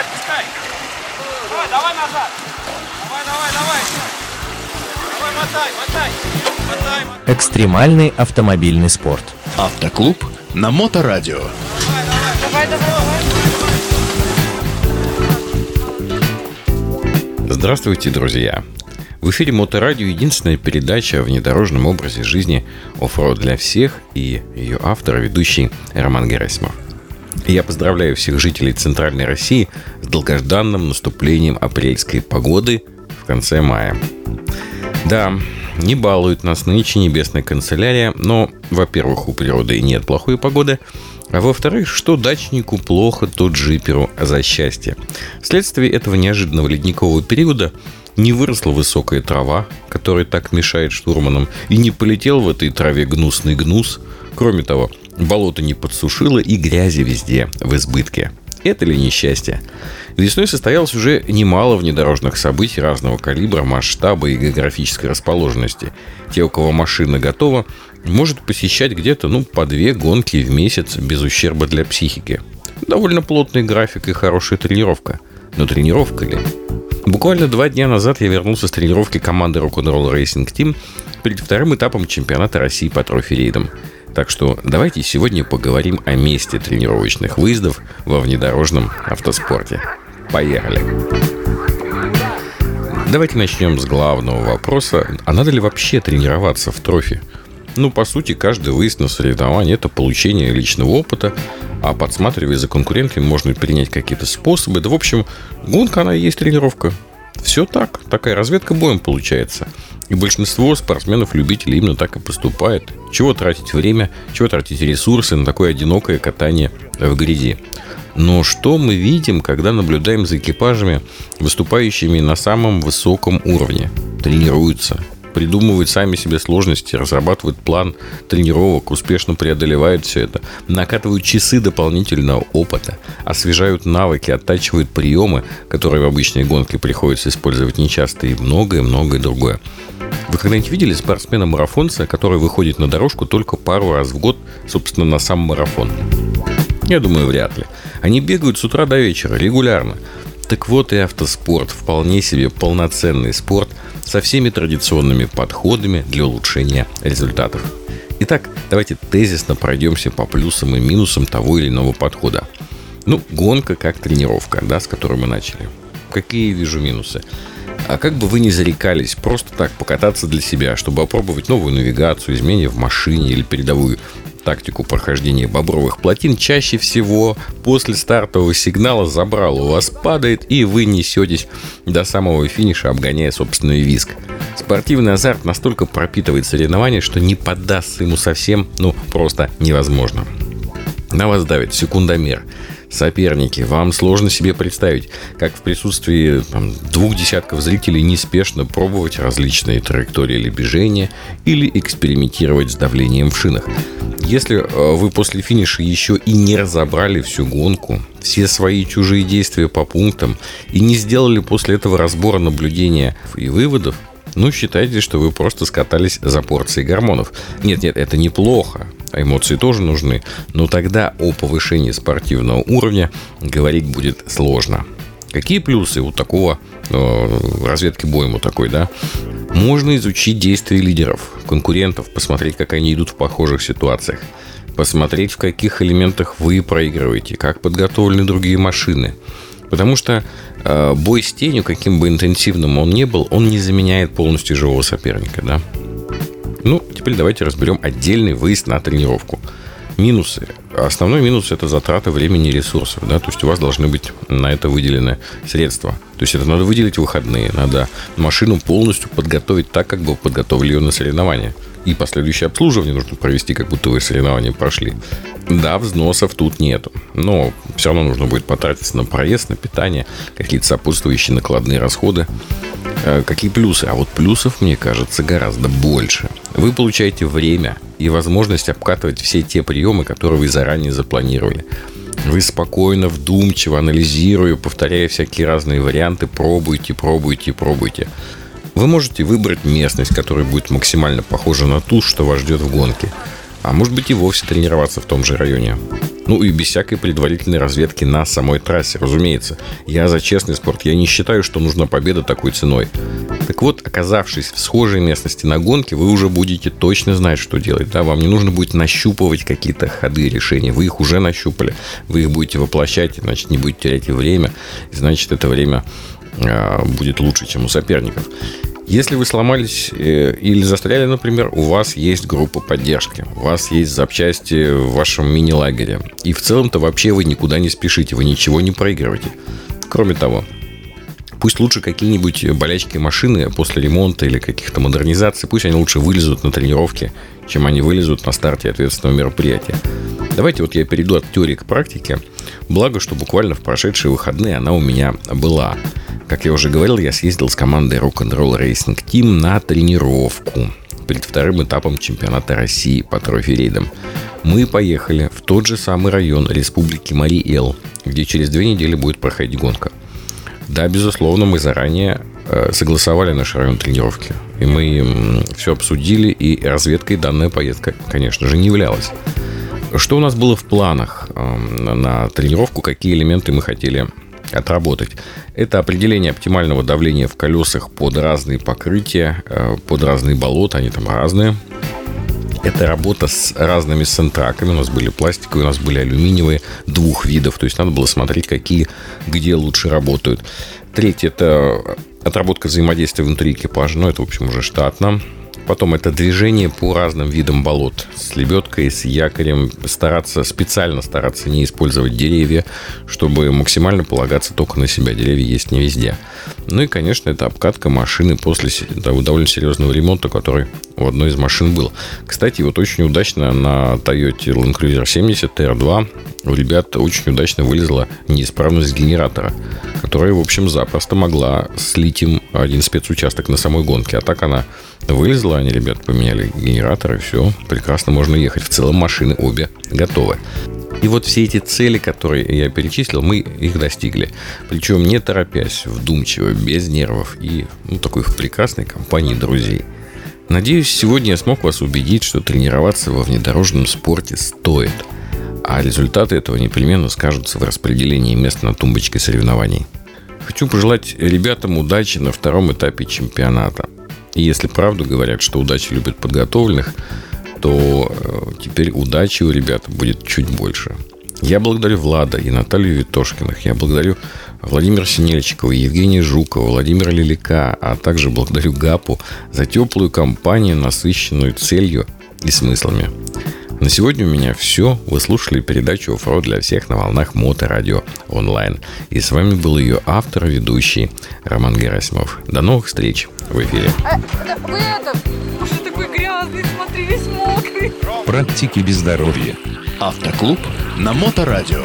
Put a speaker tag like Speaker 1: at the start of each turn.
Speaker 1: отпускай. Давай, давай назад. Давай, давай, давай. Давай, мотай, мотай. Мотай, мотай.
Speaker 2: Экстремальный автомобильный спорт.
Speaker 3: Автоклуб на Моторадио.
Speaker 1: Давай, давай, давай.
Speaker 4: Здравствуйте, друзья! В эфире Моторадио единственная передача о внедорожном образе жизни оффроуд для всех и ее автор, ведущий Роман Герасимов. Я поздравляю всех жителей Центральной России с долгожданным наступлением апрельской погоды в конце мая. Да, не балует нас нынче небесная канцелярия, но, во-первых, у природы нет плохой погоды, а во-вторых, что дачнику плохо, тот джиперу за счастье. Вследствие этого неожиданного ледникового периода не выросла высокая трава, которая так мешает штурманам, и не полетел в этой траве гнусный гнус. Кроме того, болото не подсушило и грязи везде в избытке. Это ли несчастье? Весной состоялось уже немало внедорожных событий разного калибра, масштаба и географической расположенности. Те, у кого машина готова, может посещать где-то ну, по две гонки в месяц без ущерба для психики. Довольно плотный график и хорошая тренировка. Но тренировка ли? Буквально два дня назад я вернулся с тренировки команды Rock'n'Roll Racing Team перед вторым этапом чемпионата России по трофи-рейдам. Так что давайте сегодня поговорим о месте тренировочных выездов во внедорожном автоспорте. Поехали! Давайте начнем с главного вопроса. А надо ли вообще тренироваться в трофе? Ну, по сути, каждый выезд на соревнование – это получение личного опыта, а подсматривая за конкурентами, можно принять какие-то способы. Да, в общем, гонка, она и есть тренировка. Все так. Такая разведка боем получается. И большинство спортсменов-любителей именно так и поступает. Чего тратить время, чего тратить ресурсы на такое одинокое катание в грязи. Но что мы видим, когда наблюдаем за экипажами, выступающими на самом высоком уровне? Тренируются, придумывают сами себе сложности, разрабатывают план тренировок, успешно преодолевают все это, накатывают часы дополнительного опыта, освежают навыки, оттачивают приемы, которые в обычной гонке приходится использовать нечасто и многое-многое другое. Вы когда-нибудь видели спортсмена-марафонца, который выходит на дорожку только пару раз в год, собственно, на сам марафон? Я думаю, вряд ли. Они бегают с утра до вечера, регулярно. Так вот и автоспорт. Вполне себе полноценный спорт со всеми традиционными подходами для улучшения результатов. Итак, давайте тезисно пройдемся по плюсам и минусам того или иного подхода. Ну, гонка как тренировка, да, с которой мы начали. Какие вижу минусы? А как бы вы ни зарекались просто так покататься для себя, чтобы опробовать новую навигацию, изменения в машине или передовую тактику прохождения бобровых плотин, чаще всего после стартового сигнала забрал у вас падает, и вы несетесь до самого финиша, обгоняя собственный виск. Спортивный азарт настолько пропитывает соревнования, что не поддастся ему совсем, ну, просто невозможно. На вас давит секундомер соперники. Вам сложно себе представить, как в присутствии там, двух десятков зрителей неспешно пробовать различные траектории или движения или экспериментировать с давлением в шинах. Если э, вы после финиша еще и не разобрали всю гонку, все свои чужие действия по пунктам и не сделали после этого разбора наблюдения и выводов, ну, считайте, что вы просто скатались за порцией гормонов. Нет, нет, это неплохо. А эмоции тоже нужны. Но тогда о повышении спортивного уровня говорить будет сложно. Какие плюсы у такого э, разведки боем у такой, да? Можно изучить действия лидеров, конкурентов, посмотреть, как они идут в похожих ситуациях, посмотреть, в каких элементах вы проигрываете, как подготовлены другие машины. Потому что э, бой с тенью, каким бы интенсивным он ни был, он не заменяет полностью живого соперника, да? Ну, теперь давайте разберем отдельный выезд на тренировку. Минусы. Основной минус – это затраты времени и ресурсов. Да? То есть у вас должны быть на это выделены средства. То есть это надо выделить выходные, надо машину полностью подготовить так, как бы подготовили ее на соревнования. И последующее обслуживание нужно провести, как будто вы соревнования прошли. Да, взносов тут нету. Но все равно нужно будет потратиться на проезд, на питание, какие-то сопутствующие накладные расходы. Э, какие плюсы? А вот плюсов, мне кажется, гораздо больше. Вы получаете время и возможность обкатывать все те приемы, которые вы заранее запланировали. Вы спокойно, вдумчиво, анализируя, повторяя всякие разные варианты, пробуйте, пробуйте, пробуйте. Вы можете выбрать местность, которая будет максимально похожа на ту, что вас ждет в гонке. А может быть и вовсе тренироваться в том же районе. Ну и без всякой предварительной разведки на самой трассе, разумеется. Я за честный спорт. Я не считаю, что нужна победа такой ценой. Так вот, оказавшись в схожей местности на гонке, вы уже будете точно знать, что делать. Да, вам не нужно будет нащупывать какие-то ходы решения. Вы их уже нащупали. Вы их будете воплощать, значит, не будете терять время. И значит, это время а, будет лучше, чем у соперников. Если вы сломались э, или застряли, например, у вас есть группа поддержки, у вас есть запчасти в вашем мини-лагере. И в целом-то вообще вы никуда не спешите, вы ничего не проигрываете. Кроме того, пусть лучше какие-нибудь болячки машины после ремонта или каких-то модернизаций, пусть они лучше вылезут на тренировке, чем они вылезут на старте ответственного мероприятия. Давайте вот я перейду от теории к практике. Благо, что буквально в прошедшие выходные она у меня была. Как я уже говорил, я съездил с командой Rock'n'Roll Racing Team на тренировку перед вторым этапом чемпионата России по трофи-рейдам. Мы поехали в тот же самый район Республики Мари-Эл, где через две недели будет проходить гонка. Да, безусловно, мы заранее э, согласовали наш район тренировки. И мы все обсудили, и разведкой данная поездка, конечно же, не являлась. Что у нас было в планах э, на тренировку, какие элементы мы хотели отработать. Это определение оптимального давления в колесах под разные покрытия, э, под разные болота, они там разные. Это работа с разными сентраками. У нас были пластиковые, у нас были алюминиевые двух видов. То есть надо было смотреть, какие где лучше работают. Третье – это отработка взаимодействия внутри экипажа. Ну, это, в общем, уже штатно. Потом это движение по разным видам болот. С лебедкой, с якорем. Стараться, специально стараться не использовать деревья, чтобы максимально полагаться только на себя. Деревья есть не везде. Ну и, конечно, это обкатка машины после довольно серьезного ремонта, который у одной из машин был. Кстати, вот очень удачно на Toyota Land Cruiser 70 TR2 у ребят очень удачно вылезла неисправность генератора, которая, в общем, запросто могла слить им один спецучасток на самой гонке. А так она вылезла, они, ребят, поменяли генератор, и все, прекрасно можно ехать. В целом машины обе готовы. И вот все эти цели, которые я перечислил, мы их достигли. Причем не торопясь, вдумчиво, без нервов и ну, такой прекрасной компании друзей. Надеюсь, сегодня я смог вас убедить, что тренироваться во внедорожном спорте стоит. А результаты этого непременно скажутся в распределении мест на тумбочке соревнований. Хочу пожелать ребятам удачи на втором этапе чемпионата. И если правду говорят, что удача любит подготовленных, то э, теперь удачи у ребят будет чуть больше. Я благодарю Влада и Наталью Витошкиных. Я благодарю Владимира Синельчикова, Евгения Жукова, Владимира Лилика, а также благодарю ГАПу за теплую компанию, насыщенную целью и смыслами. На сегодня у меня все. Вы слушали передачу «Оффроуд для всех» на волнах Моторадио онлайн. И с вами был ее автор и ведущий Роман Герасимов. До новых встреч в эфире.
Speaker 5: А, вы это, уже такой грязный, смотри, весь мокрый.
Speaker 2: Практики без здоровья.
Speaker 3: Автоклуб на Моторадио.